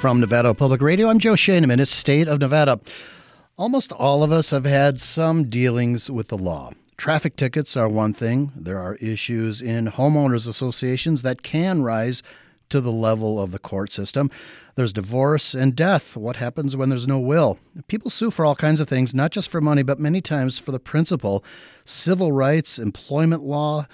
From Nevada Public Radio, I'm Joe Schoenmann. It's State of Nevada. Almost all of us have had some dealings with the law. Traffic tickets are one thing. There are issues in homeowners associations that can rise to the level of the court system. There's divorce and death. What happens when there's no will? People sue for all kinds of things, not just for money, but many times for the principle civil rights, employment law,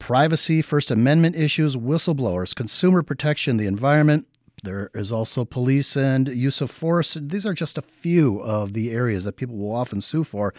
privacy, First Amendment issues, whistleblowers, consumer protection, the environment. There is also police and use of force. These are just a few of the areas that people will often sue for.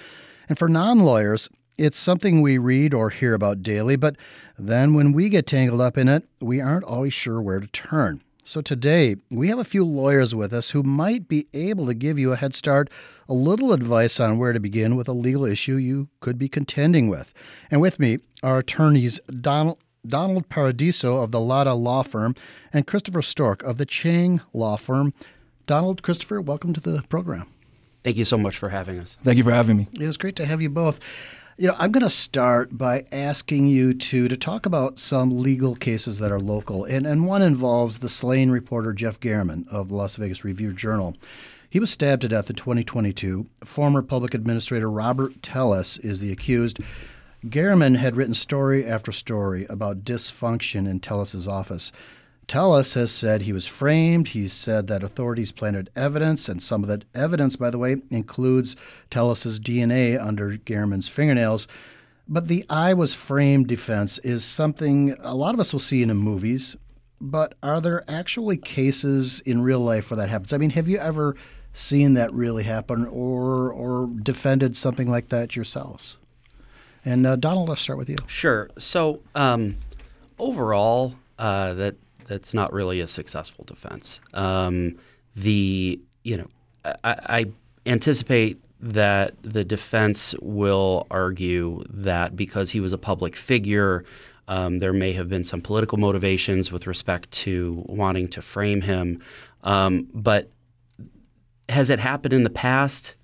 And for non lawyers, it's something we read or hear about daily, but then when we get tangled up in it, we aren't always sure where to turn. So today, we have a few lawyers with us who might be able to give you a head start, a little advice on where to begin with a legal issue you could be contending with. And with me are attorneys Donald Donald Paradiso of the Lada Law Firm and Christopher Stork of the Chang Law Firm. Donald, Christopher, welcome to the program. Thank you so much for having us. Thank you for having me. It is great to have you both. You know, I'm going to start by asking you to to talk about some legal cases that are local, and and one involves the slain reporter Jeff German of the Las Vegas Review Journal. He was stabbed to death in 2022. Former public administrator Robert Telles is the accused. German had written story after story about dysfunction in Telles's office. Telles has said he was framed. He said that authorities planted evidence, and some of that evidence, by the way, includes Telles's DNA under German's fingernails. But the I was framed defense is something a lot of us will see in the movies. But are there actually cases in real life where that happens? I mean, have you ever seen that really happen or or defended something like that yourselves? And uh, Donald, I'll start with you. Sure. So um, overall, uh, that that's not really a successful defense. Um, the you know, I, I anticipate that the defense will argue that because he was a public figure, um, there may have been some political motivations with respect to wanting to frame him. Um, but has it happened in the past?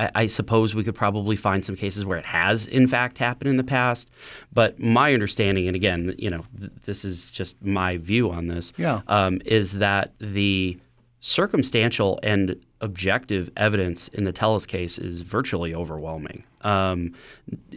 I, I, suppose we could probably find some cases where it has, in fact, happened in the past. But my understanding, and again, you know, th- this is just my view on this, yeah. um, is that the circumstantial and objective evidence in the Telles case is virtually overwhelming. Um,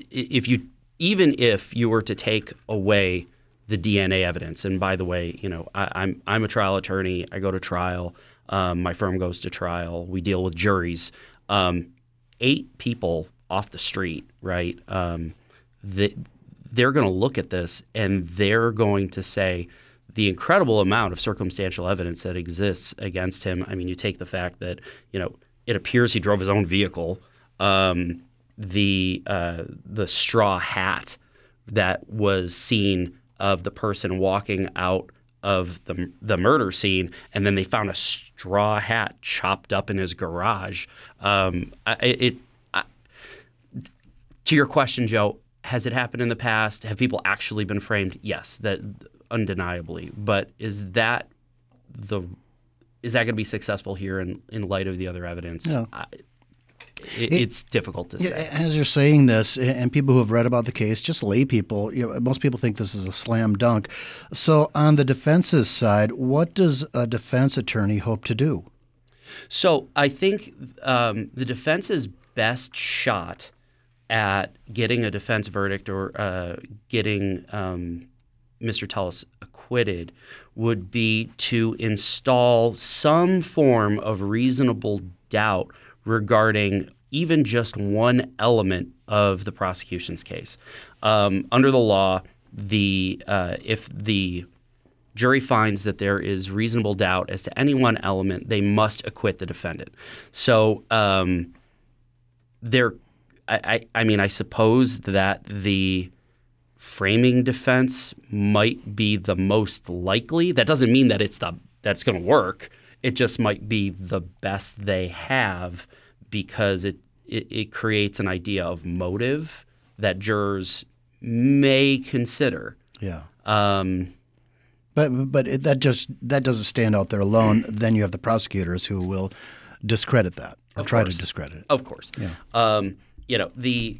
if you, even if you were to take away the DNA evidence, and by the way, you know, I, I'm I'm a trial attorney. I go to trial. Um, my firm goes to trial. We deal with juries. Um, eight people off the street, right? Um, that they're going to look at this and they're going to say the incredible amount of circumstantial evidence that exists against him. I mean, you take the fact that you know it appears he drove his own vehicle, um, the uh, the straw hat that was seen of the person walking out of the the murder scene, and then they found a straw hat chopped up in his garage. Um, it, I, to your question, Joe, has it happened in the past? Have people actually been framed? Yes, that undeniably. But is that the is that going to be successful here in, in light of the other evidence? Yeah. I, it, it's difficult to say. As you're saying this, and people who have read about the case, just lay people, you know, most people think this is a slam dunk. So, on the defense's side, what does a defense attorney hope to do? So, I think um, the defense's best shot at getting a defense verdict or uh, getting um, Mr. Telles acquitted would be to install some form of reasonable doubt regarding even just one element of the prosecution's case. Um, under the law, the uh, if the jury finds that there is reasonable doubt as to any one element, they must acquit the defendant. So um, there, I, I mean, I suppose that the framing defense might be the most likely. That doesn't mean that it's the that's going to work. It just might be the best they have because it, it, it creates an idea of motive that jurors may consider. Yeah. Um, but but it, that just that doesn't stand out there alone. then you have the prosecutors who will discredit that or try course. to discredit it. Of course. Yeah. Um, you know the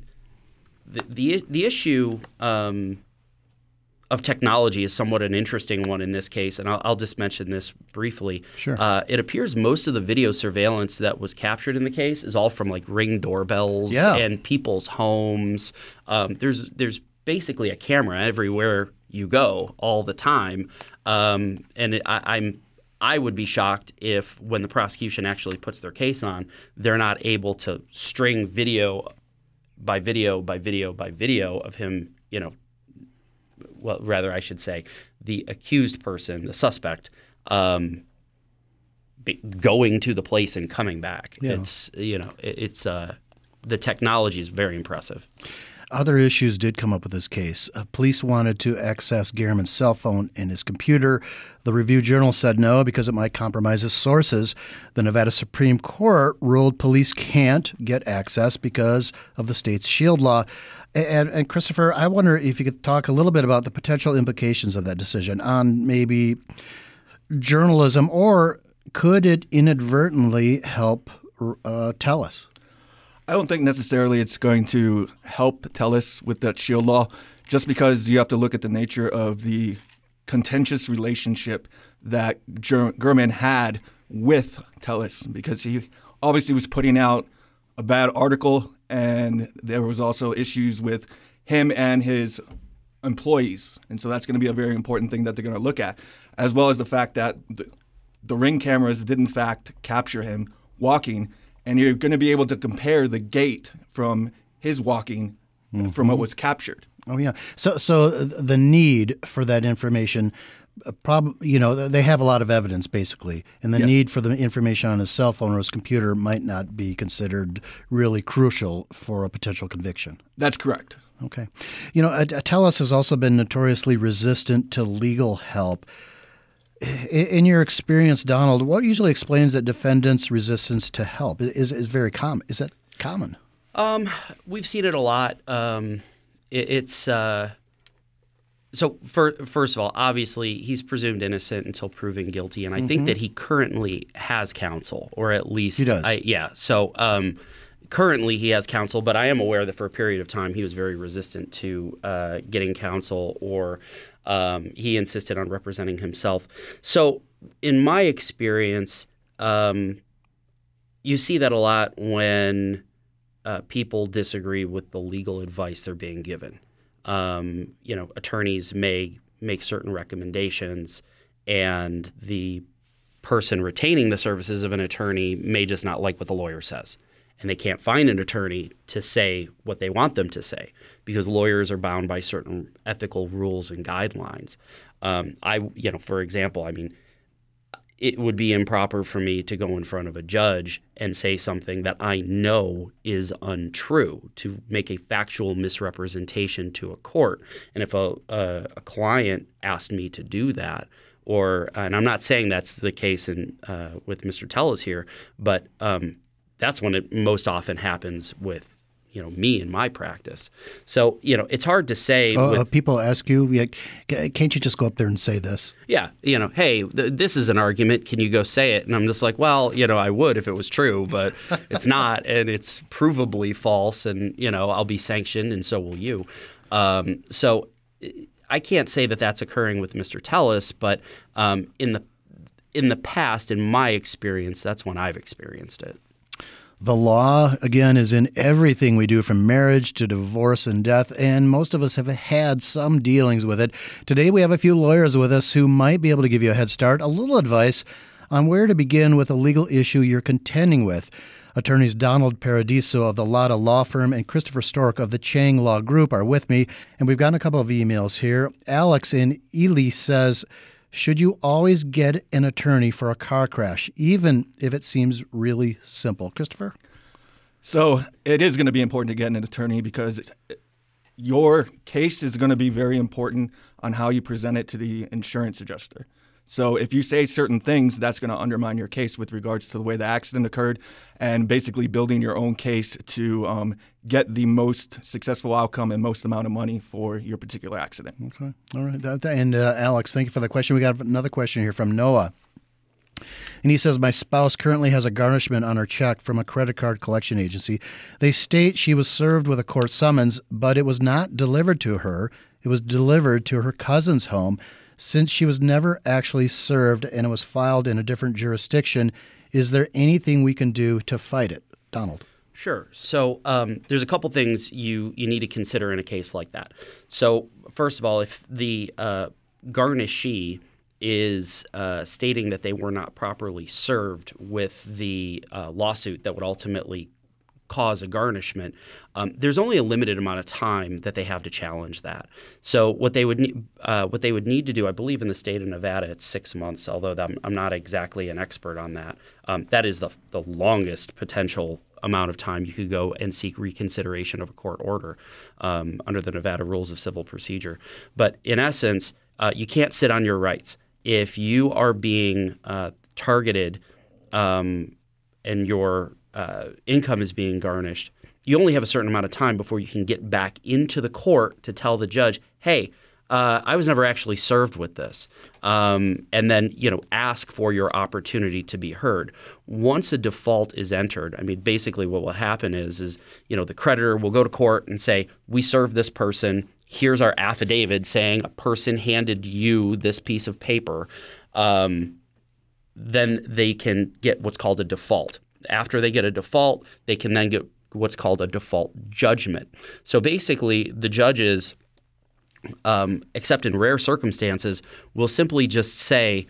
the the, the issue um, of technology is somewhat an interesting one in this case, and I'll, I'll just mention this briefly. Sure. Uh, it appears most of the video surveillance that was captured in the case is all from like ring doorbells Yeah. and people's homes. Um, there's there's basically a camera everywhere you go all the time, um, and it, I, I'm I would be shocked if when the prosecution actually puts their case on, they're not able to string video by video by video by video of him, you know, well, rather, I should say, the accused person, the suspect, um, going to the place and coming back. Yeah. It's you know, it, it's uh, the technology is very impressive. Other issues did come up with this case. Uh, police wanted to access German's cell phone and his computer. The Review Journal said no because it might compromise his sources. The Nevada Supreme Court ruled police can't get access because of the state's shield law. And, and Christopher, I wonder if you could talk a little bit about the potential implications of that decision on maybe journalism, or could it inadvertently help uh, Telles? I don't think necessarily it's going to help Telles with that shield law, just because you have to look at the nature of the contentious relationship that Ger- German had with Telles, because he obviously was putting out a bad article, and there was also issues with him and his employees, and so that's going to be a very important thing that they're going to look at, as well as the fact that the, the ring cameras did in fact capture him walking and you're going to be able to compare the gait from his walking from what mm-hmm. was captured. Oh yeah. So so uh, the need for that information, uh, prob you know they have a lot of evidence basically, and the Yes. need for the information on his cell phone or his computer might not be considered really crucial for a potential conviction. That's correct. Okay. You know, uh, Telles has also been notoriously resistant to legal help. In your experience, Donald, what usually explains that defendants' resistance to help is is very common? Is that common? Um, we've seen it a lot. Um, it, it's uh, so for, first of all, obviously he's presumed innocent until proven guilty, and I think that he currently has counsel, or at least He does. I, yeah. So um, currently he has counsel, but I am aware that for a period of time he was very resistant to uh, getting counsel, or um, he insisted on representing himself. So in my experience, um, you see that a lot when uh, people disagree with the legal advice they're being given. Um, you know, attorneys may make certain recommendations, and the person retaining the services of an attorney may just not like what the lawyer says. And they can't find an attorney to say what they want them to say because lawyers are bound by certain ethical rules and guidelines. Um, I, you know, for example, I mean, it would be improper for me to go in front of a judge and say something that I know is untrue, to make a factual misrepresentation to a court. And if a, a, a client asked me to do that, or and I'm not saying that's the case in uh, with Mr. Telles here, but um, that's when it most often happens with you know me in my practice. So you know it's hard to say. Uh, with, uh, people ask you, like, can't you just go up there and say this? yeah, you know, hey, th- this is an argument. Can you go say it? And I'm just like, well, you know, I would if it was true, but it's not, and it's provably false, and you know, I'll be sanctioned, and so will you. Um, so I can't say that that's occurring with Mr. Telles, but um, in the in the past, in my experience, that's when I've experienced it. The law, again, is in everything we do from marriage to divorce and death, and most of us have had some dealings with it. Today, we have a few lawyers with us who might be able to give you a head start, a little advice on where to begin with a legal issue you're contending with. Attorneys Donald Paradiso of the Lotta Law Firm and Christopher Stork of the Chang Law Group are with me, and we've gotten a couple of emails here. Alex in Ely says, should you always get an attorney for a car crash, even if it seems really simple? Christopher? So it is going to be important to get an attorney because your case is going to be very important on how you present it to the insurance adjuster. So if you say certain things, that's going to undermine your case with regards to the way the accident occurred, and basically building your own case to um, get the most successful outcome and most amount of money for your particular accident. Okay. All right. And uh, Alex, thank you for the question. We got another question here from Noah. And he says, My spouse currently has a garnishment on her check from a credit card collection agency. They state she was served with a court summons, but it was not delivered to her, It was delivered to her cousin's home. Since she was never actually served and it was filed in a different jurisdiction, is there anything we can do to fight it? Donald. Sure. So um, there's a couple things you you need to consider in a case like that. So first of all, if the uh, garnishee is uh, stating that they were not properly served with the uh, lawsuit that would ultimately cause a garnishment, um, there's only a limited amount of time that they have to challenge that. So what they would ne- uh, what they would need to do, I believe, in the state of Nevada, it's six months. Although I'm, I'm not exactly an expert on that. Um, that is the the longest potential amount of time you could go and seek reconsideration of a court order um, under the Nevada Rules of Civil Procedure. But in essence, uh, you can't sit on your rights if you are being uh, targeted um, and your uh, income is being garnished, you only have a certain amount of time before you can get back into the court to tell the judge, hey, uh, I was never actually served with this. Um, and then, you know, ask for your opportunity to be heard. Once a default is entered, I mean, basically what will happen is, is, you know, the creditor will go to court and say, we served this person. Here's our affidavit saying a person handed you this piece of paper. Um, then they can get what's called a default. After they get a default, they can then get what's called a default judgment. So basically, the judges um, except in rare circumstances, will simply just say,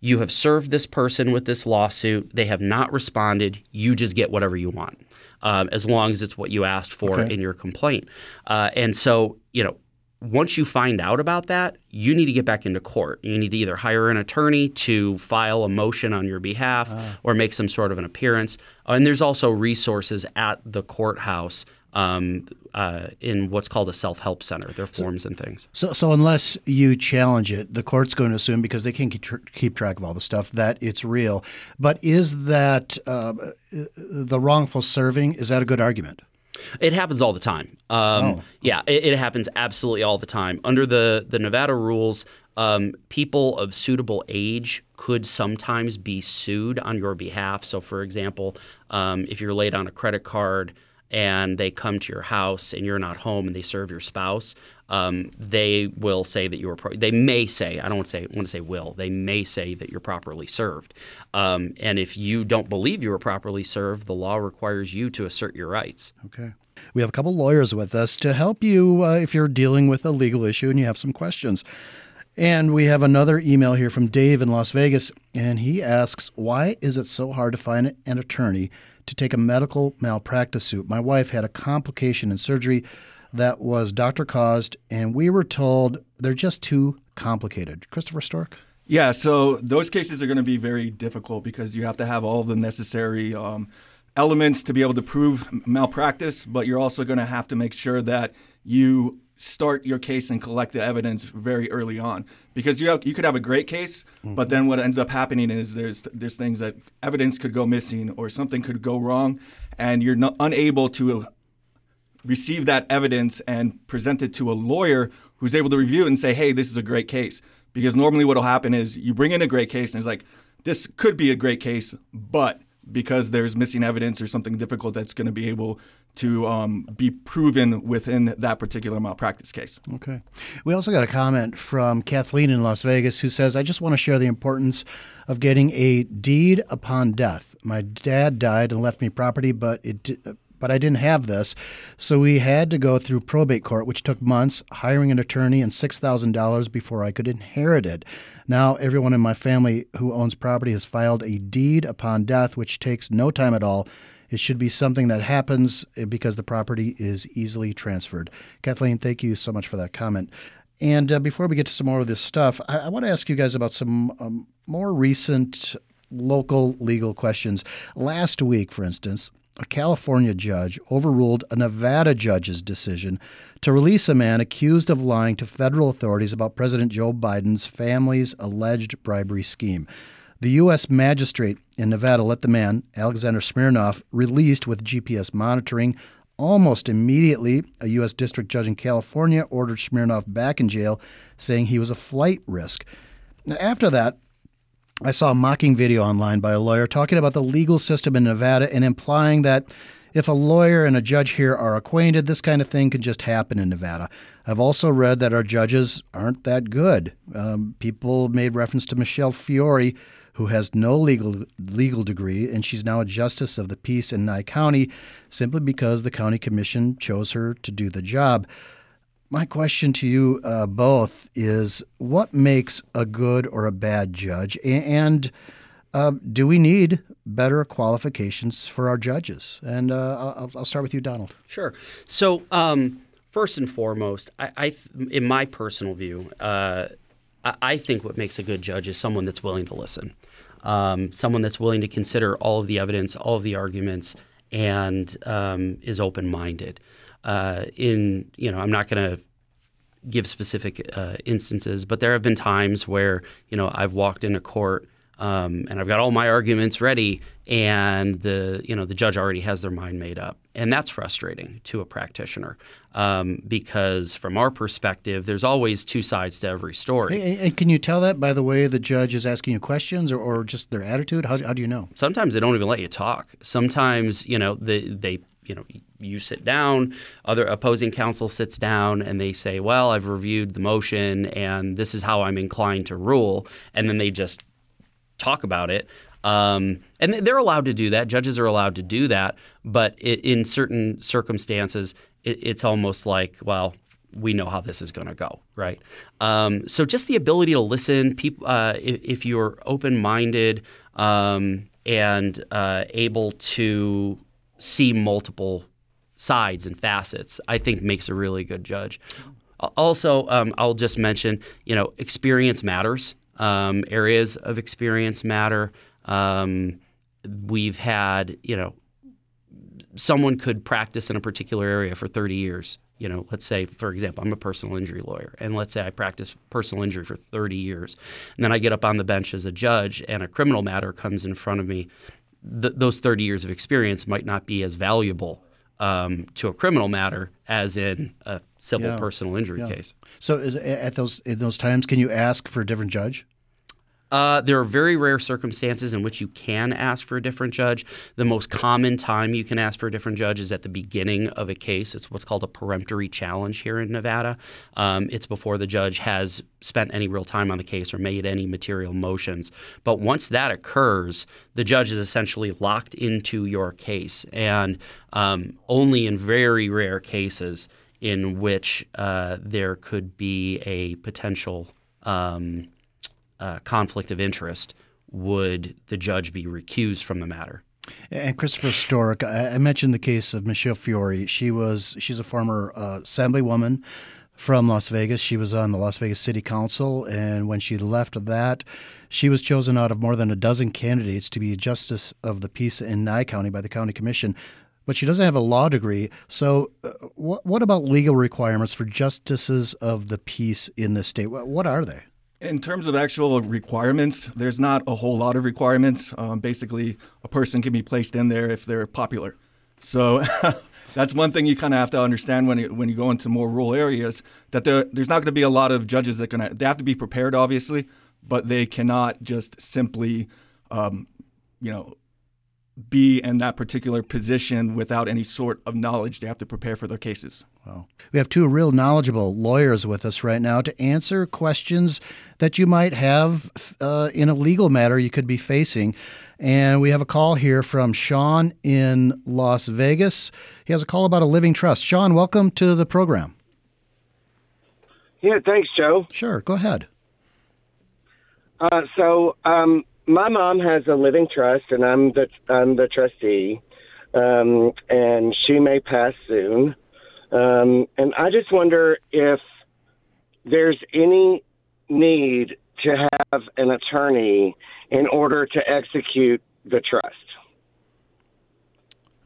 You have served this person with this lawsuit. They have not responded. You just get whatever you want, um, as long as it's what you asked for Okay. in your complaint. Uh, and so, you know, once you find out about that, you need to get back into court. You need to either hire an attorney to file a motion on your behalf or make some sort of an appearance. And there's also resources at the courthouse um, uh, in what's called a self help center. There are forms and things. So, so unless you challenge it, the court's going to assume because they can't keep, keep track of all the stuff that it's real. But is that uh, the wrongful serving? Is that a good argument? It happens all the time. Um, Oh. Yeah, it, it happens absolutely all the time. Under the, the Nevada rules, um, people of suitable age could sometimes be sued on your behalf. So, for example, um, if you're late on a credit card and they come to your house and you're not home and they serve your spouse, um, they will say that you were. Pro- they may say, I don't want to say, want to say will. They may say that you're properly served. Um, and if you don't believe you were properly served, the law requires you to assert your rights. Okay. We have a couple lawyers with us to help you uh, if you're dealing with a legal issue and you have some questions. And we have another email here from Dave in Las Vegas, and he asks, Why is it so hard to find an attorney to take a medical malpractice suit? My wife had a complication in surgery that was doctor caused, and we were told they're just too complicated. Christopher Stork? Yeah, so those cases are going to be very difficult because you have to have all the necessary um, elements to be able to prove malpractice, but you're also going to have to make sure that you start your case and collect the evidence very early on because you have, you could have a great case, but then what ends up happening is there's there's things that evidence could go missing or something could go wrong, and you're not unable to receive that evidence and present it to a lawyer who's able to review it and say, hey, this is a great case. Because normally what will happen is you bring in a great case and it's like, this could be a great case, but because there's missing evidence or something difficult that's going to be able to um, be proven within that particular malpractice case. Okay. We also got a comment from Kathleen in Las Vegas who says, I just want to share the importance of getting a deed upon death. My dad died and left me property, but it but I didn't have this. So we had to go through probate court, which took months, hiring an attorney and $6,000 before I could inherit it. Now, everyone in my family who owns property has filed a deed upon death, which takes no time at all. It should be something that happens eh, because the property is easily transferred. Kathleen, thank you so much for that comment. And uh, before we get to some more of this stuff, I, I want to ask you guys about some um, more recent local legal questions. Last week, for instance, a California judge overruled a Nevada judge's decision to release a man accused of lying to federal authorities about President Joe Biden's family's alleged bribery scheme. The U.S. magistrate in Nevada let the man, Alexander Smirnov, released with GPS monitoring. Almost immediately, a U.S. district judge in California ordered Smirnov back in jail, saying he was a flight risk. Now, after that, I saw a mocking video online by a lawyer talking about the legal system in Nevada and implying that If a lawyer and a judge here are acquainted, this kind of thing can just happen in Nevada. I've also read that our judges aren't that good. Um, people made reference to Michelle Fiore, who has no legal legal degree, and she's now a justice of the peace in Nye County, simply because the county commission chose her to do the job. My question to you uh, both is: What makes a good or a bad judge, and uh, do we need better qualifications for our judges? And uh, I'll, I'll, start with you, Donald. Sure. So. Um, first and foremost, I, I, in my personal view, uh, I think what makes a good judge is someone that's willing to listen, um, someone that's willing to consider all of the evidence, all of the arguments, and um, is open-minded. Uh, in you know, I'm not going to give specific uh, instances, but there have been times where you know I've walked into court um, and I've got all my arguments ready, and the you know the judge already has their mind made up, and that's frustrating to a practitioner um, because from our perspective, there's always two sides to every story. Hey, and can you tell that by the way the judge is asking you questions, or, or just their attitude? How, how do you know? Sometimes they don't even let you talk. Sometimes you know they they you know you sit down other opposing counsel sits down and they say well i've reviewed the motion and this is how i'm inclined to rule and then they just talk about it. Um, and they're allowed to do that. Judges are allowed to do that. But it, in certain circumstances, it, it's almost like, well, we know how this is going to go, right? Um, so just the ability to listen, people, uh, if, if, you're open-minded um, and uh, able to see multiple sides and facets, I think makes a really good judge. Also, um, I'll just mention, you know, experience matters. Um, areas of experience matter. Um, we've had, you know, someone could practice in a particular area for 30 years. You know, let's say, for example, I'm a personal injury lawyer, and let's say I practice personal injury for 30 years, and then I get up on the bench as a judge, and a criminal matter comes in front of me. Th- those 30 years of experience might not be as valuable um, to a criminal matter as in a civil yeah. personal injury yeah. case. So, is, at those in those times, can you ask for a different judge? Uh, there are very rare circumstances in which you can ask for a different judge. The most common time you can ask for a different judge is at the beginning of a case. It's what's called a peremptory challenge here in Nevada. Um, it's before the judge has spent any real time on the case or made any material motions. But once that occurs, the judge is essentially locked into your case. And um, only in very rare cases in which uh, there could be a potential. Um, uh, conflict of interest, would the judge be recused from the matter? And Christopher Stork, I mentioned the case of Michelle Fiore. She was she's a former uh, assemblywoman from Las Vegas. She was on the Las Vegas City Council, and when she left that, she was chosen out of more than a dozen candidates to be a justice of the peace in Nye County by the county commission. But she doesn't have a law degree. So, uh, what, what about legal requirements for justices of the peace in the state? What, what are they? In terms of actual requirements, there's not a whole lot of requirements. Um, basically, a person can be placed in there if they're popular. So that's one thing you kind of have to understand when you, when you go into more rural areas that there, there's not going to be a lot of judges that can they have to be prepared, obviously, but they cannot just simply, um, you know, be in that particular position without any sort of knowledge. They have to prepare for their cases. Wow. We have two real knowledgeable lawyers with us right now to answer questions that you might have uh, in a legal matter you could be facing. And we have a call here from Sean in Las Vegas. He has a call about a living trust. Sean, welcome to the program. Yeah, thanks, Joe. Sure, go ahead. Uh, so, um, my mom has a living trust, and I'm the I'm the trustee, um, and she may pass soon. Um, and I just wonder if there's any need to have an attorney in order to execute the trust.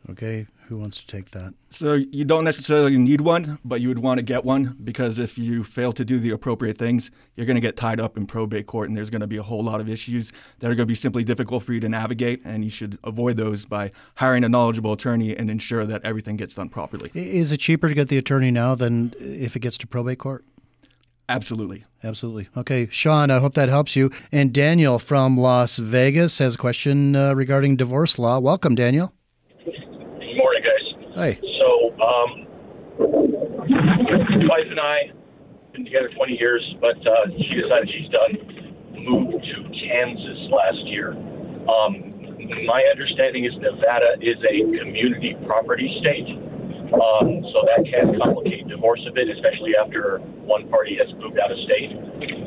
Okay, who wants to take that? So you don't necessarily need one, but you would want to get one because if you fail to do the appropriate things, you're going to get tied up in probate court, and there's going to be a whole lot of issues that are going to be simply difficult for you to navigate, and you should avoid those by hiring a knowledgeable attorney and ensure that everything gets done properly. Is it cheaper to get the attorney now than if it gets to probate court? Absolutely. Absolutely. Okay, Sean, I hope that helps you. And Daniel from Las Vegas has a question uh, regarding divorce law. Welcome, Daniel. So, um, wife and I been together 20 years, but uh, she decided she's done. Moved to Kansas last year. Um, my understanding is Nevada is a community property state, um, so that can complicate divorce a bit, especially after one party has moved out of state.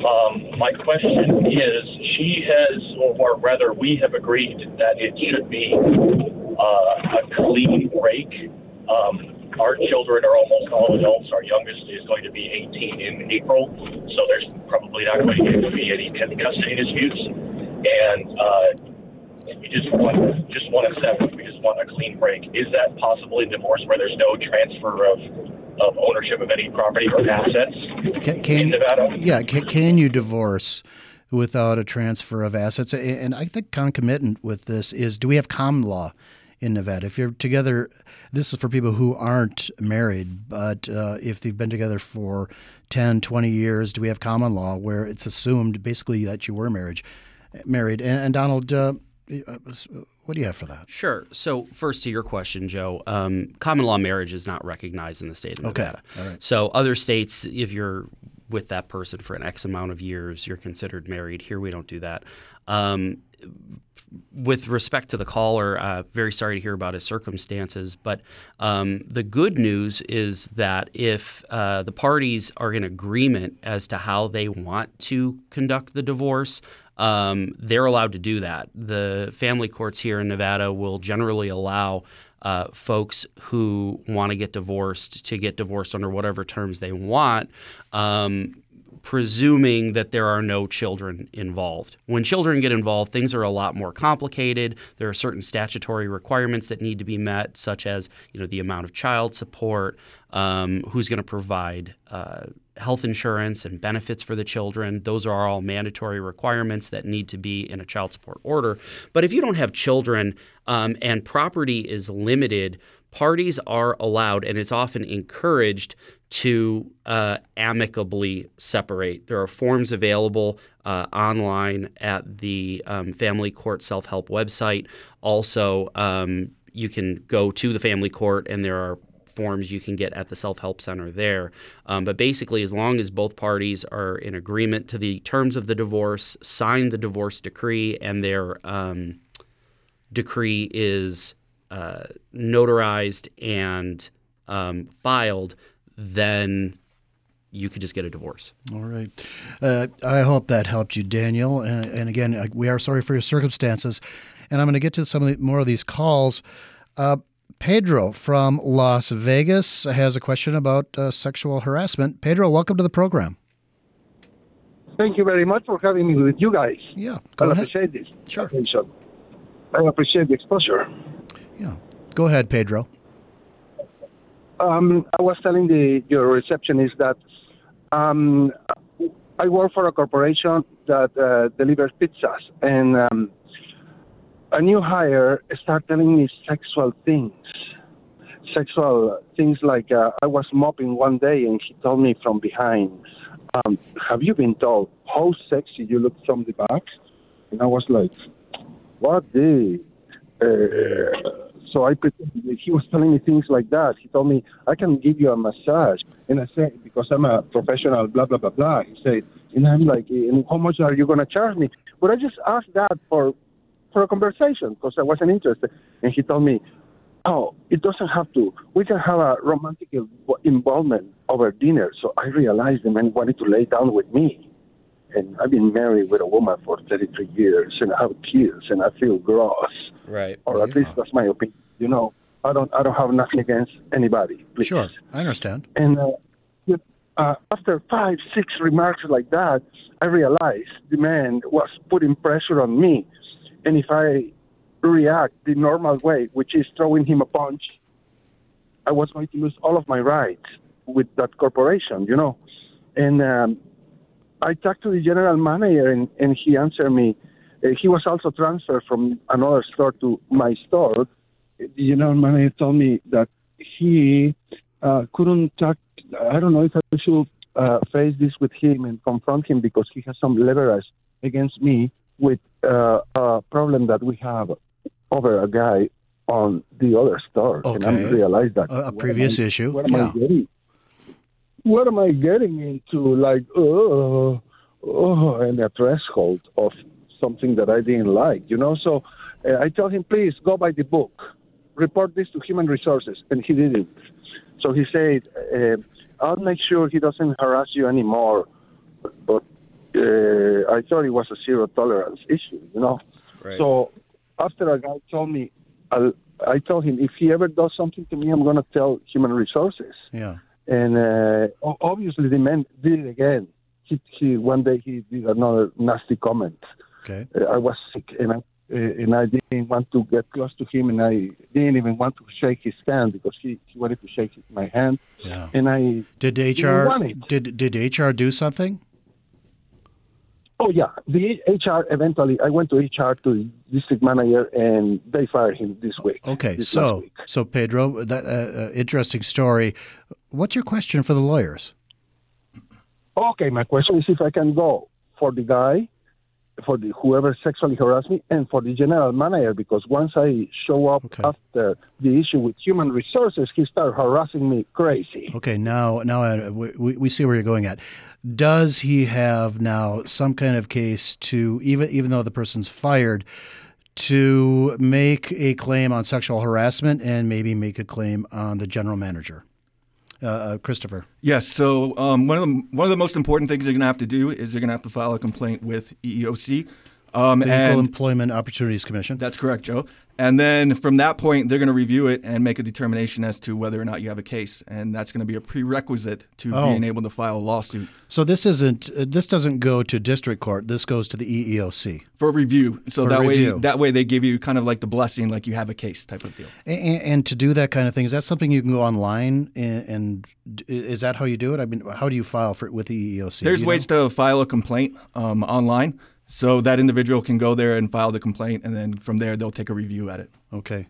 Um, my question is, she has, or rather, we have agreed that it should be uh, a clean break. Um, our children are almost all adults. Our youngest is going to be 18 in April, so there's probably not going to be any custody disputes. And uh, we just want just want to sever. We just want a clean break. Is that possible in divorce where there's no transfer of of ownership of any property or assets Can, can in Nevada? yeah, can, can you divorce without a transfer of assets? And I think concomitant with this is do we have common law in Nevada? If you're together, this is for people who aren't married, but uh, if they've been together for 10, 20 years, do we have common law where it's assumed basically that you were marriage, married? And, and Donald, uh, uh, what do you have for that? Sure. So, first to your question, Joe, um, common law marriage is not recognized in the state of Okay. Nevada. Right. So, other states, if you're with that person for an X amount of years, you're considered married. Here, we don't do that. Um, with respect to the caller, uh, very sorry to hear about his circumstances. But um, the good news is that if uh, the parties are in agreement as to how they want to conduct the divorce, um, they're allowed to do that. The family courts here in Nevada will generally allow uh, folks who want to get divorced to get divorced under whatever terms they want. Um, presuming that there are no children involved. When children get involved, things are a lot more complicated. There are certain statutory requirements that need to be met, such as you know the amount of child support, um, who's going to provide uh, health insurance and benefits for the children. Those are all mandatory requirements that need to be in a child support order. But if you don't have children um, and property is limited, parties are allowed, and it's often encouraged to uh, amicably separate. There are forms available uh, online at the um, Family Court Self Help website. Also, um, you can go to the Family Court, and there are forms you can get at the Self Help Center there. Um, but basically, as long as both parties are in agreement to the terms of the divorce, sign the divorce decree, and their um, decree is uh, notarized and um, filed, then you could just get a divorce. All right. Uh, I hope that helped you, Daniel. And, and again, uh, we are sorry for your circumstances. And I'm going to get to some of the, more of these calls. Uh, Pedro from Las Vegas has a question about uh, sexual harassment. Pedro, welcome to the program. Thank you very much for having me with you guys. Yeah, I go ahead. appreciate this. Sure. attention. I appreciate the exposure. Yeah, go ahead, Pedro. Um, I was telling the your receptionist that um, I work for a corporation that uh, delivers pizzas, and um, a new hire started telling me sexual things. Sexual things like uh, I was mopping one day, and he told me from behind, um, "Have you been told how sexy you look from the back?" And I was like, "What the?" Uh, so I pretended he was telling me things like that. He told me, I can give you a massage. And I said, because I'm a professional, blah, blah, blah, blah. He said, and I'm like, and how much are you going to charge me? But I just asked that for, for a conversation because I wasn't interested. And he told me, oh, it doesn't have to. We can have a romantic involvement over dinner. So I realized the man wanted to lay down with me. And I've been married with a woman for 33 years, and I have kids, and I feel gross Right. or at least that's my opinion. You know, I don't I don't have nothing against anybody. Please. Sure, I understand. And uh, uh, after five six remarks like that, I realized the man was putting pressure on me, and if I react the normal way, which is throwing him a punch, I was going to lose all of my rights with that corporation. You know, and um, I talked to the general manager, and, and he answered me. Uh, he was also transferred from another store to my store. The general manager told me that he uh, couldn't talk. I don't know if I should uh, face this with him and confront him because he has some leverage against me with uh, a problem that we have over a guy on the other store, okay. and I realized that A, a previous I- issue. What am Yeah. I getting? What am I getting into? Like, oh, oh, and a threshold of something that I didn't like, you know. So uh, I told him, please go by the book, report this to human resources, and he didn't. So he said, uh, I'll make sure he doesn't harass you anymore. But uh, I thought it was a zero tolerance issue, you know. Right. So after a guy told me, I'll, I told him if he ever does something to me, I'm going to tell human resources. Yeah. And uh, obviously, the man did it again. He, he one day he did another nasty comment. Okay. Uh, I was sick, and I uh, and I didn't want to get close to him, and I didn't even want to shake his hand because he, he wanted to shake my hand, Yeah. and I Did HR did did HR do something? Oh yeah, the HR eventually. I went to HR to the district manager, and they fired him this week. Okay. this So week. so Pedro, that uh, uh, interesting story. What's your question for the lawyers? Okay, my question is if I can go for the guy, for the whoever sexually harassed me, and for the general manager because once I show up Okay. after the issue with human resources, he started harassing me crazy. Okay, now now uh, we, we we see where you're going at. Does he have now some kind of case to even even though the person's fired to make a claim on sexual harassment and maybe make a claim on the general manager? Uh, uh, Christopher. Yes. So um, one of the one of the most important things they're going to have to do is they're going to have to file a complaint with EEOC. Um, The Equal Employment Opportunities Commission. that's correct, Joe. And then from that point, they're going to review it and make a determination as to whether or not you have a case, and that's going to be a prerequisite to Oh. being able to file a lawsuit So this isn't uh, this doesn't go to district court. This goes to the EEOC. for review. So For that review. way, that way they give you kind of like the blessing, like you have a case type of deal. And, and to do that kind of thing, is that something you can go online and, and is that how you do it? I mean, how do you file for with the EEOC? There's ways know? to file a complaint um, online, so that individual can go there and file the complaint, and then from there they'll take a review at it. Okay.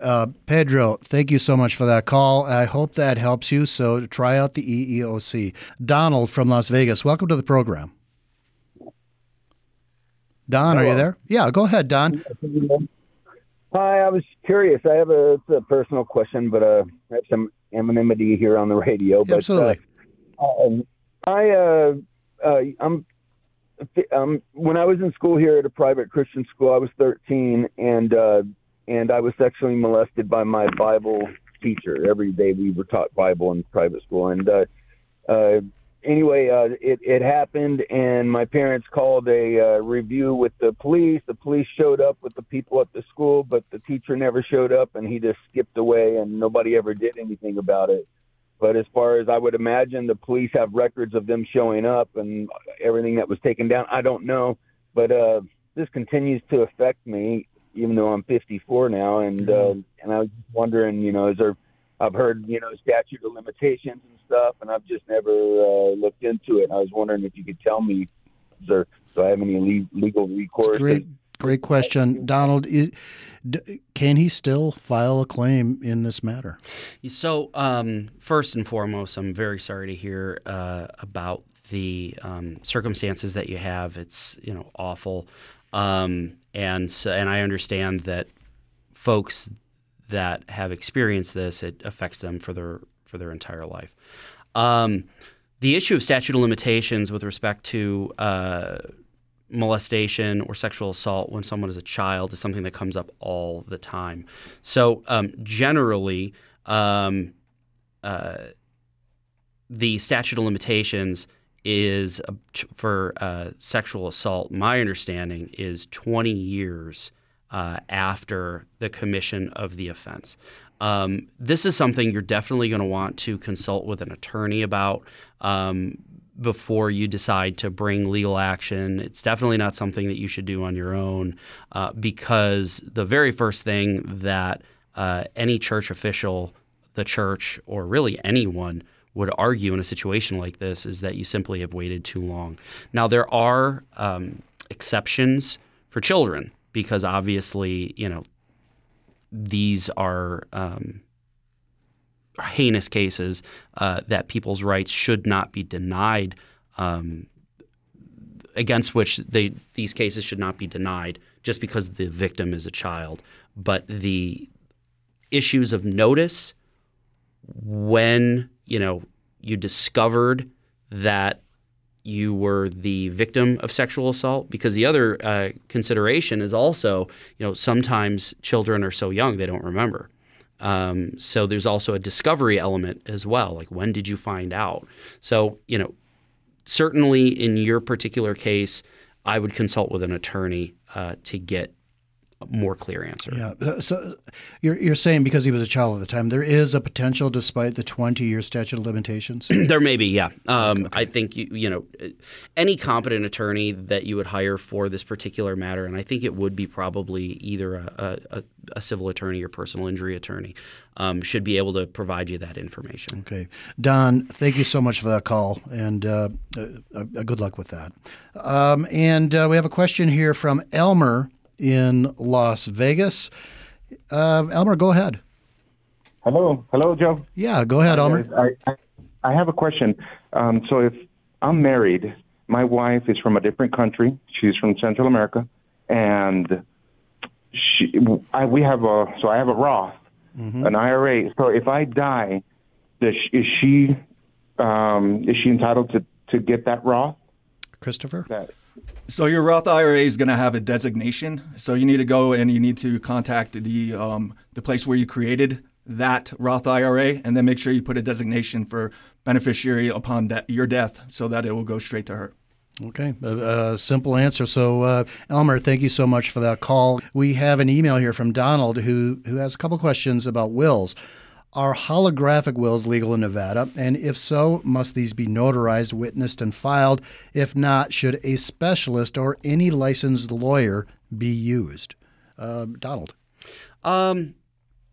Uh, Pedro, thank you so much for that call. I hope that helps you. So try out the EEOC. Donald from Las Vegas, welcome to the program. Don, are you there? Yeah, go ahead, Don. Hi, I was curious. I have a, it's a personal question, but uh, I have some anonymity here on the radio. But Absolutely. Uh, um, I uh, uh, I'm um, when I was in school here at a private Christian school, I was 13, and uh, and I was sexually molested by my Bible teacher. Every day we were taught Bible in private school, and uh, uh, anyway, uh, it it happened, and my parents called a uh, review with the police. The police showed up with the people at the school, but the teacher never showed up, and he just skipped away, and nobody ever did anything about it. But as far as I would imagine, the police have records of them showing up and everything that was taken down. I don't know, but uh, this continues to affect me, even though I'm 54 now, and uh, and I was wondering, you know, is there? I've heard, you know, statute of limitations and stuff, and I've just never uh, looked into it. I was wondering if you could tell me, is there, do I have any le- legal recourse? Great, great question, Donald. i- d- Can he still file a claim in this matter? So, um, first and foremost, I'm very sorry to hear uh, about the um, circumstances that you have. It's you know awful, um, and so, and I understand that folks that have experienced this, it affects them for their for their entire life. Um, the issue of statute of limitations with respect to uh, molestation or sexual assault when someone is a child is something that comes up all the time. So um, generally, um, uh, the statute of limitations is for uh, sexual assault. My understanding is 20 years uh, after the commission of the offense. Um, this is something you're definitely going to want to consult with an attorney about um, before you decide to bring legal action. It's definitely not something that you should do on your own uh, because the very first thing that uh, any church official, the church, or really anyone would argue in a situation like this is that you simply have waited too long. Now, there are um, exceptions for children because obviously, you know, these are um, heinous cases uh, that people's rights should not be denied, um, against which they these cases should not be denied just because the victim is a child. But the issues of notice when you know you discovered that you were the victim of sexual assault because the other uh, consideration is also you know sometimes children are so young they don't remember um, so there's also a discovery element as well like when did you find out? So you know certainly in your particular case i would consult with an attorney uh, to get more clear answer. Yeah. Uh, so you're, you're saying because he was a child at the time, there is a potential despite the 20 year statute of limitations? there may be, yeah. Um, okay. I think, you, you know, any competent attorney that you would hire for this particular matter, and I think it would be probably either a, a, a civil attorney or personal injury attorney, um, should be able to provide you that information. Okay. Don, thank you so much for that call, and uh, uh, uh good luck with that. Um, and uh, we have a question here from Elmer in Las Vegas. Uh, Elmer, go ahead. Hello, hello, Joe. Yeah, go ahead, Elmer. I, I, I have a question. Um, so, if I'm married, my wife is from a different country. She's from Central America, and she, I, we have a so I have a Roth, mm-hmm. an IRA. So, if I die, does, is she um, is she entitled to to get that Roth? Christopher. That, so your Roth IRA is going to have a designation. So you need to go and you need to contact the um, the place where you created that Roth IRA, and then make sure you put a designation for beneficiary upon de- your death, so that it will go straight to her. Okay, a, a simple answer. So, uh, Elmer, thank you so much for that call. We have an email here from Donald who who has a couple questions about wills. Are holographic wills legal in Nevada? And if so, must these be notarized, witnessed, and filed? If not, should a specialist or any licensed lawyer be used? Uh, Donald. Um,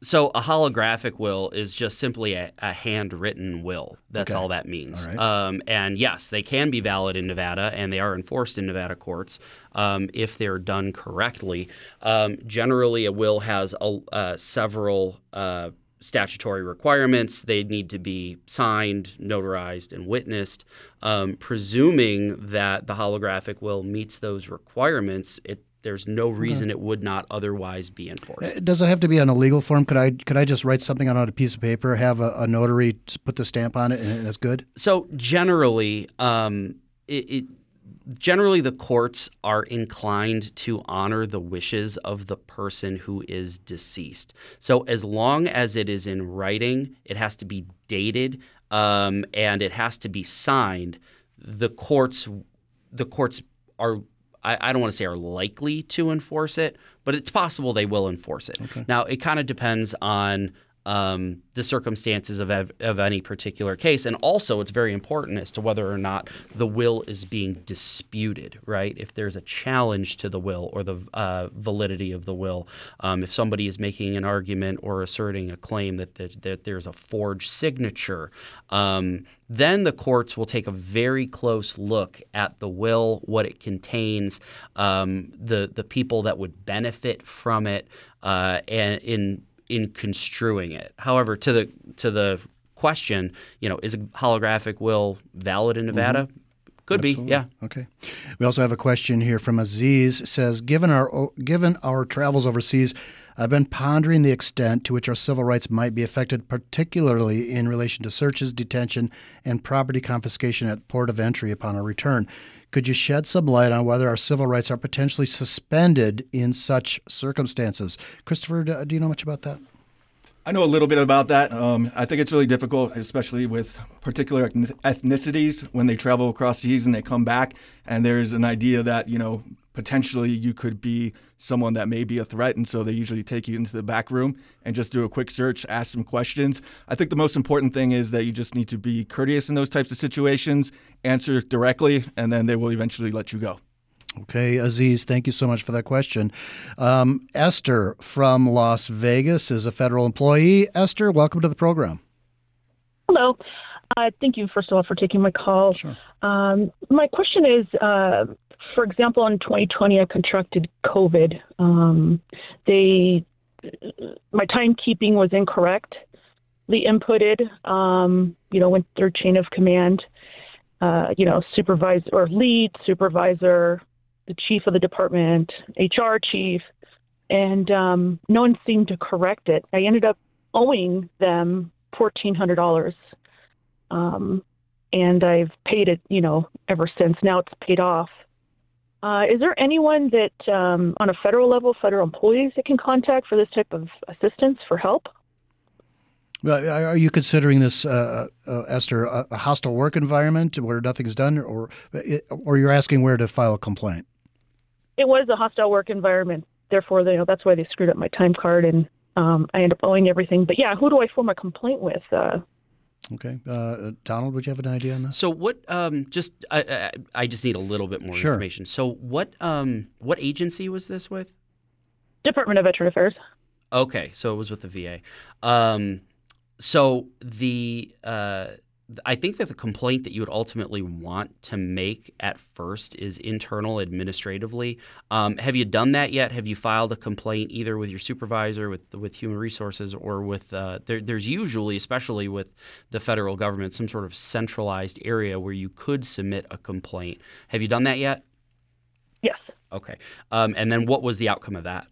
so a holographic will is just simply a, a handwritten will. That's okay. all that means. All right. um, and yes, they can be valid in Nevada, and they are enforced in Nevada courts um, if they're done correctly. Um, generally, a will has a, uh, several uh, statutory requirements. They need to be signed, notarized, and witnessed. Um, presuming that the holographic will meets those requirements, it there's no reason it would not otherwise be enforced. Uh, does it have to be on a legal form? Could I could I just write something on a piece of paper, have a, a notary put the stamp on it, and that's good? So generally, um, it, it generally the courts are inclined to honor the wishes of the person who is deceased. So as long as it is in writing, it has to be dated um, and it has to be signed. The courts, the courts are. I, I don't want to say are likely to enforce it, but it's possible they will enforce it. Okay. Now, it kind of depends on um, the circumstances of, of any particular case. And also, it's very important as to whether or not the will is being disputed, right? If there's a challenge to the will or the uh, validity of the will, um, if somebody is making an argument or asserting a claim that, that, that there's a forged signature, um, then the courts will take a very close look at the will, what it contains, um, the the people that would benefit from it, uh, and in in construing it. However, to the to the question, you know, is a holographic will valid in Nevada? Mm-hmm. Could Absolutely. be, yeah. Okay. We also have a question here from Aziz. Says, given our given our travels overseas, I've been pondering the extent to which our civil rights might be affected, particularly in relation to searches, detention, and property confiscation at port of entry upon our return. Could you shed some light on whether our civil rights are potentially suspended in such circumstances? Christopher, do you know much about that? I know a little bit about that. Um, I think it's really difficult, especially with particular ethnicities when they travel across seas and they come back, and there's an idea that you know potentially you could be someone that may be a threat. And so they usually take you into the back room and just do a quick search, ask some questions. I think the most important thing is that you just need to be courteous in those types of situations, answer directly, and then they will eventually let you go. Okay, Aziz, thank you so much for that question. Um, Esther from Las Vegas is a federal employee. Esther, welcome to the program. Hello. Uh, thank you, first of all, for taking my call. Sure. Um, my question is uh, for example, in 2020, I contracted COVID. Um, they, my timekeeping was incorrect. They inputted, um, you know, went through chain of command. Uh, you know, supervisor or lead supervisor, the chief of the department, HR chief, and um, no one seemed to correct it. I ended up owing them fourteen hundred dollars, um, and I've paid it, you know, ever since. Now it's paid off. Uh, is there anyone that, um, on a federal level, federal employees that can contact for this type of assistance for help? Well, are you considering this, uh, uh, Esther, a, a hostile work environment where nothing's done, or or you're asking where to file a complaint? It was a hostile work environment. Therefore, you know, that's why they screwed up my time card, and um, I end up owing everything. But yeah, who do I form a complaint with? Uh, Okay, uh, Donald, would you have an idea on this? So what? Um, just I, I, I just need a little bit more Sure. information. So what? Um, what agency was this with? Department of Veteran Affairs. Okay, so it was with the VA. Um, so the uh, I think that the complaint that you would ultimately want to make at first is internal administratively. Um, have you done that yet? Have you filed a complaint either with your supervisor, with with human resources, or with uh, there, there's usually, especially with the federal government, some sort of centralized area where you could submit a complaint. Have you done that yet? Yes, Okay, um, and then what was the outcome of that?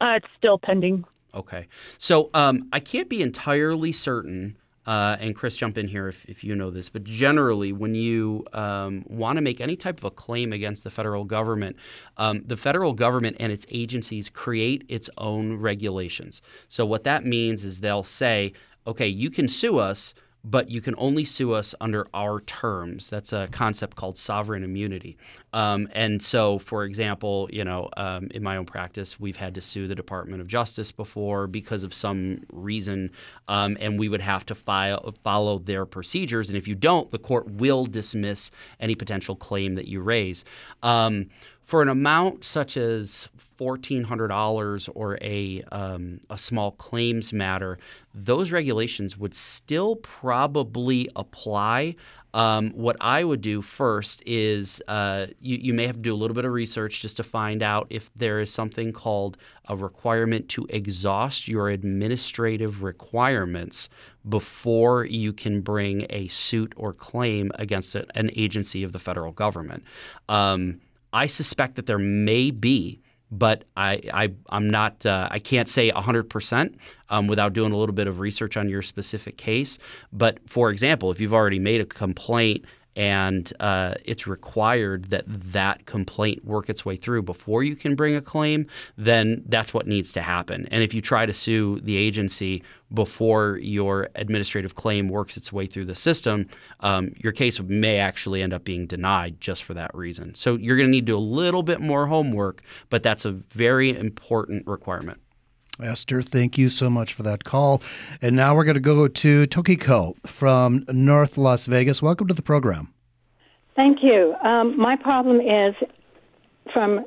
uh, it's still pending. Okay. So um, I can't be entirely certain, uh, and Chris, jump in here if, if you know this, but generally, when you um, want to make any type of a claim against the federal government, um, the federal government and its agencies create its own regulations. So what that means is they'll say, okay, you can sue us. But you can only sue us under our terms. That's a concept called sovereign immunity. Um, and so, for example, you know, um, in my own practice, we've had to sue the Department of Justice before because of some reason, um, and we would have to file, follow their procedures. And if you don't, the court will dismiss any potential claim that you raise. For an amount such as fourteen hundred dollars or a um, a small claims matter, those regulations would still probably apply. Um, what I would do first is uh, you, you may have to do a little bit of research just to find out if there is something called a requirement to exhaust your administrative requirements before you can bring a suit or claim against an agency of the federal government. Um, I suspect that there may be, but I, I I'm not uh, I can't say 100% um, without doing a little bit of research on your specific case. But for example, if you've already made a complaint and uh, it's required that that complaint work its way through before you can bring a claim, then that's what needs to happen. And if you try to sue the agency before your administrative claim works its way through the system, um, your case may actually end up being denied just for that reason. So you're going to need to do a little bit more homework, but that's a very important requirement. Esther, thank you so much for that call. And now we're going to go to Tokiko from North Las Vegas. Welcome to the program. Thank you. Um, my problem is from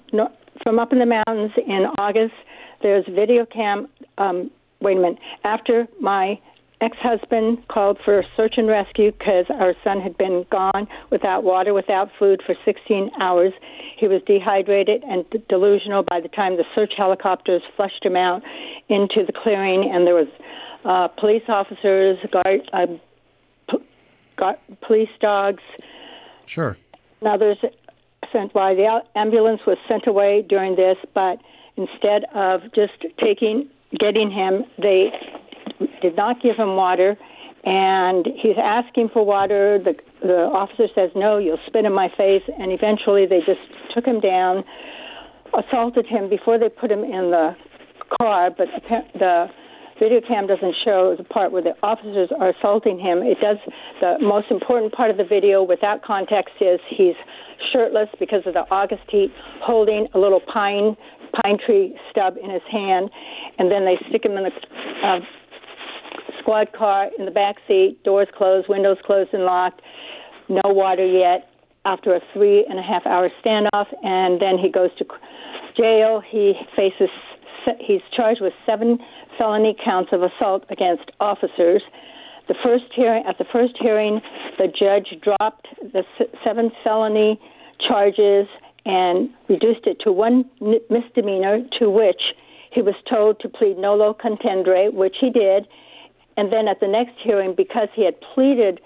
from up in the mountains in August. There's video cam. Um, wait a minute. After my ex-husband called for a search and rescue because our son had been gone without water, without food for 16 hours. He was dehydrated and d- delusional by the time the search helicopters flushed him out into the clearing, and there was uh, police officers, guard, uh, p- guard, police dogs, Sure. and others sent by the ambulance was sent away during this, but instead of just taking getting him, they did not give him water, and he's asking for water. The the officer says no, you'll spit in my face, and eventually they just took him down, assaulted him before they put him in the car, but the, the video cam doesn't show the part where the officers are assaulting him. It does. The most important part of the video, without context, is he's shirtless because of the August heat, holding a little pine pine tree stub in his hand, and then they stick him in the uh, squad car in the back seat, doors closed, windows closed and locked, no water yet. After a three and a half hour standoff, and then he goes to jail. He faces he's charged with seven felony counts of assault against officers. The first hearing at the first hearing, the judge dropped the seven felony charges and reduced it to one misdemeanor, to which he was told to plead nolo contendere, which he did. And then at the next hearing, because he had pleaded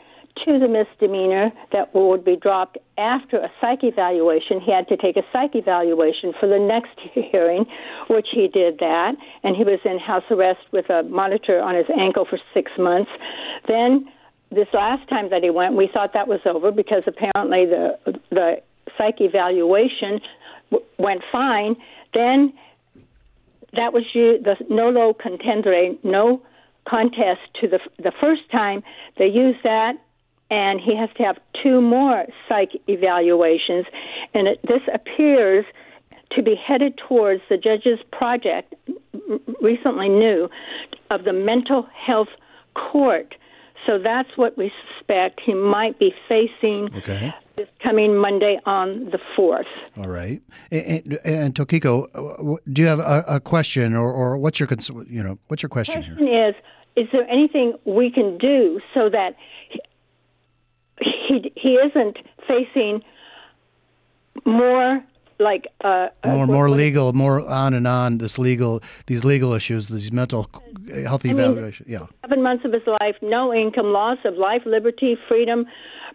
to the misdemeanor that would be dropped after a psych evaluation. He had to take a psych evaluation for the next hearing, which he did that, and he was in house arrest with a monitor on his ankle for six months. Then this last time that he went, we thought that was over because apparently the the psych evaluation w- went fine. Then that was you, the nolo contendere, no contest to the the first time. They use that, and he has to have two more psych evaluations, and it, this appears to be headed towards the judge's project recently new of the mental health court. So that's what we suspect he might be facing Okay. this coming Monday on the 4th. All right. And, and, Tokiko, uh, do you have a, a question or, or what's your you know what's your question here? question is is there anything we can do so that he he isn't facing more like uh, uh, More what- more legal, more on and on. This legal, these legal issues, these mental health I mean, evaluation. Yeah. seven months of his life, no income, loss of life, liberty, freedom,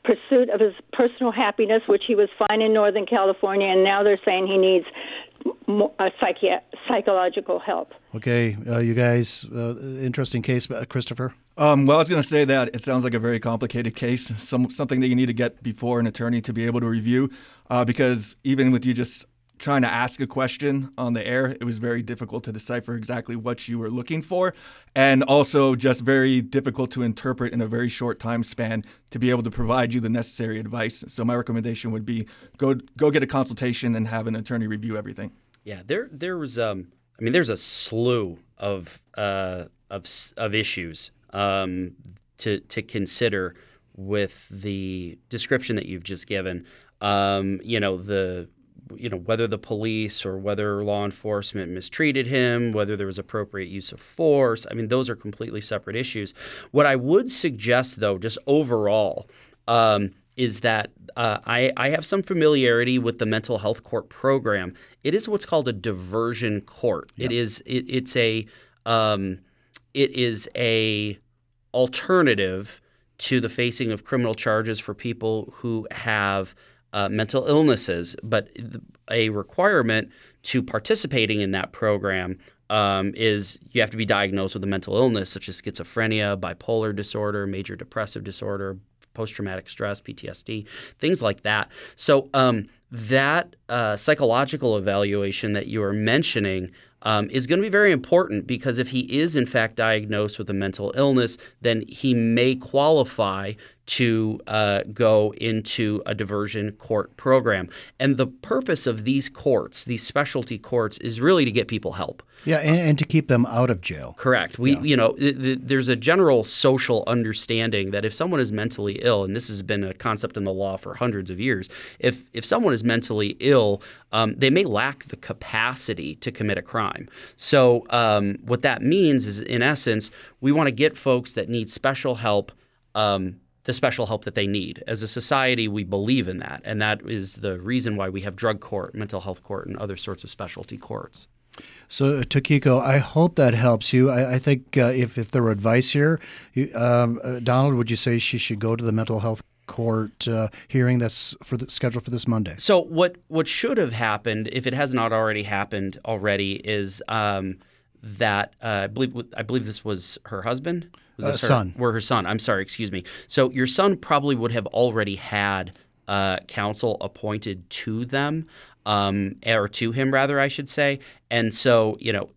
pursuit of his personal happiness, which he was fine in Northern California, and now they're saying he needs mo- a psychi- psychological help. Okay, uh, you guys, uh, interesting case, uh, Christopher. Um, well, I was going to say that it sounds like a very complicated case, some, something that you need to get before an attorney to be able to review, uh, because even with you just trying to ask a question on the air, it was very difficult to decipher exactly what you were looking for, and also just very difficult to interpret in a very short time span to be able to provide you the necessary advice. So my recommendation would be go go get a consultation and have an attorney review everything. Yeah, there there was um I mean there's a slew of uh of of issues um to to consider with the description that you've just given. Um you know the you know whether the police or whether law enforcement mistreated him, whether there was appropriate use of force. I mean those are completely separate issues. What I would suggest though just overall um, is that uh, I, I have some familiarity with the mental health court program. It is what's called a diversion court. It is it, it's a um, it is a alternative to the facing of criminal charges for people who have uh, mental illnesses, but a requirement to participating in that program um, is you have to be diagnosed with a mental illness such as schizophrenia, bipolar disorder, major depressive disorder, post traumatic stress, PTSD, things like that. So, um, that uh, psychological evaluation that you are mentioning um, is going to be very important because if he is in fact diagnosed with a mental illness, then he may qualify to uh, go into a diversion court program. And the purpose of these courts, these specialty courts, is really to get people help. Yeah, and, and to keep them out of jail. Correct. We, you know, th- th- there's a general social understanding that if someone is mentally ill, and this has been a concept in the law for hundreds of years, if if someone is mentally ill, um, they may lack the capacity to commit a crime. So um, what that means is, in essence, we want to get folks that need special help. Um, the special help that they need. As a society, we believe in that, and that is the reason why we have drug court, mental health court, and other sorts of specialty courts. So, Takiko, I hope that helps you. I, I think uh, if, if there were advice here, you, um, uh, Donald, would you say she should go to the mental health court uh, hearing that's for the, scheduled for this Monday? So, what what should have happened, if it has not already happened already, is um, that uh, I believe I believe this was her husband, was Uh, her, son. Were her son? I'm sorry, excuse me. So, your son probably would have already had uh, counsel appointed to them, um, or to him rather, I should say. And so, you know,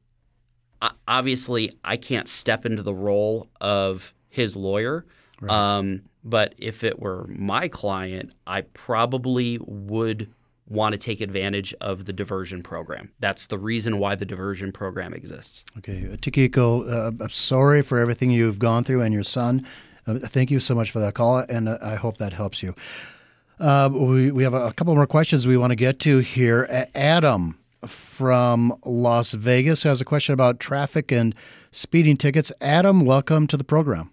obviously, I can't step into the role of his lawyer. Um, but if it were my client, I probably would want to take advantage of the diversion program. That's the reason why the diversion program exists. Okay, uh, Takiko, uh, I'm sorry for everything you've gone through and your son. Uh, thank you so much for that call, and uh, I hope that helps you. Uh, we, we have a, a couple more questions we want to get to here. A- Adam from Las Vegas has a question about traffic and speeding tickets. Adam, welcome to the program.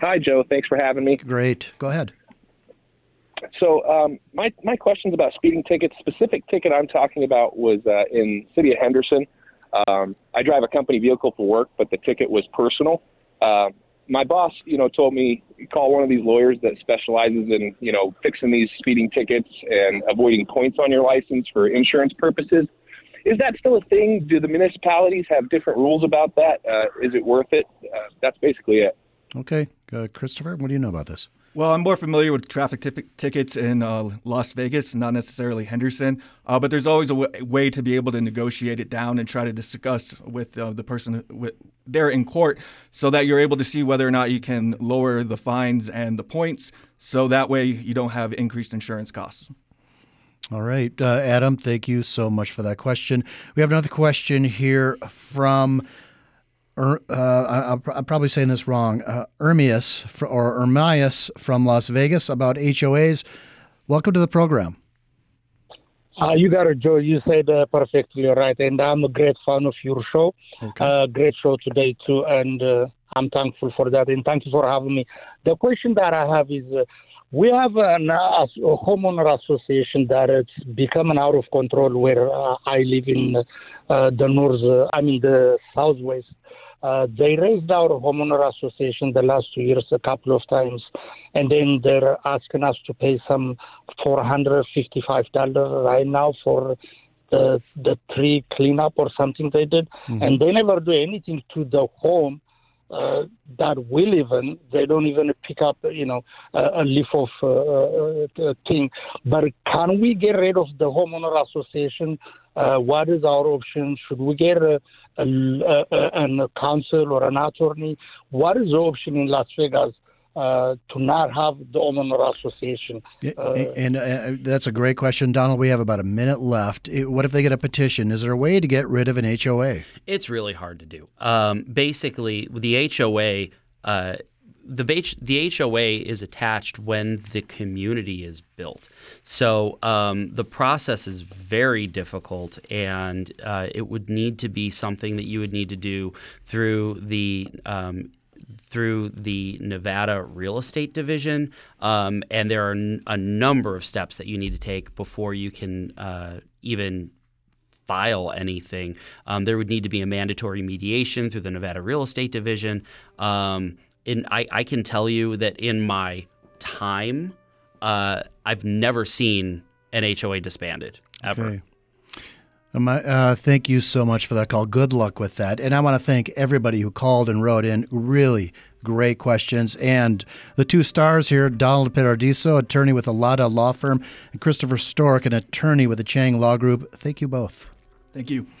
Hi, Joe. Thanks for having me. Great. Go ahead. So, um, my my question's about speeding tickets. Specific ticket I'm talking about was uh, in city of Henderson. Um, I drive a company vehicle for work, but the ticket was personal. Um my boss, you know, told me call one of these lawyers that specializes in, you know, fixing these speeding tickets and avoiding points on your license for insurance purposes. Is that still a thing? Do the municipalities have different rules about that? Uh, is it worth it? Uh, that's basically it. Okay, uh, Christopher, what do you know about this? Well, I'm more familiar with traffic t- tickets in uh, Las Vegas, not necessarily Henderson. Uh, but there's always a w- way to be able to negotiate it down and try to discuss with uh, the person with, there in court, so that you're able to see whether or not you can lower the fines and the points, so that way you don't have increased insurance costs. All right, uh, Adam, thank you so much for that question. We have another question here from Er, uh, I'm probably saying this wrong, uh, Ermias or Ermias from Las Vegas about HOAs. Welcome to the program. Uh, you got it, Joe. You said uh, perfectly right, and I'm a great fan of your show. Okay. Uh, great show today too, and uh, I'm thankful for that. And thank you for having me. The question that I have is, uh, we have an, a homeowner association that it's becoming out of control where uh, I live in the north, I mean the southwest. Uh, they raised our homeowner association the last two years a couple of times, and then they're asking us to pay some four hundred fifty-five dollars right now for the the tree cleanup or something they did, mm-hmm. and they never do anything to the home uh, that we live in. They don't even pick up, you know, a, a leaf of uh, uh, thing. But can we get rid of the homeowner association? Uh, what is our option? Should we get a, a, a, a counsel or an attorney? What is the option in Las Vegas? Uh, to not have the homeowner association. Uh, and uh, that's a great question, Donald. We have about a minute left. What if they get a petition? Is there a way to get rid of an HOA? It's really hard to do. Um, basically, the HOA. The, the HOA is attached when the community is built. So um, the process is very difficult, and uh, it would need to be something that you would need to do through the um, through the Nevada Real Estate Division, um, and there are n- a number of steps that you need to take before you can uh, even file anything. Um, there would need to be a mandatory mediation through the Nevada Real Estate Division. Um, and I, I, can tell you that in my time, uh, I've never seen an HOA disbanded ever. Okay. Uh, thank you so much for that call. Good luck with that. And I want to thank everybody who called and wrote in. Really great questions. And the two stars here Donald Pirardiso, attorney with Alada Law Firm, and Christopher Stork, an attorney with the Chang Law Group. Thank you both. Thank you.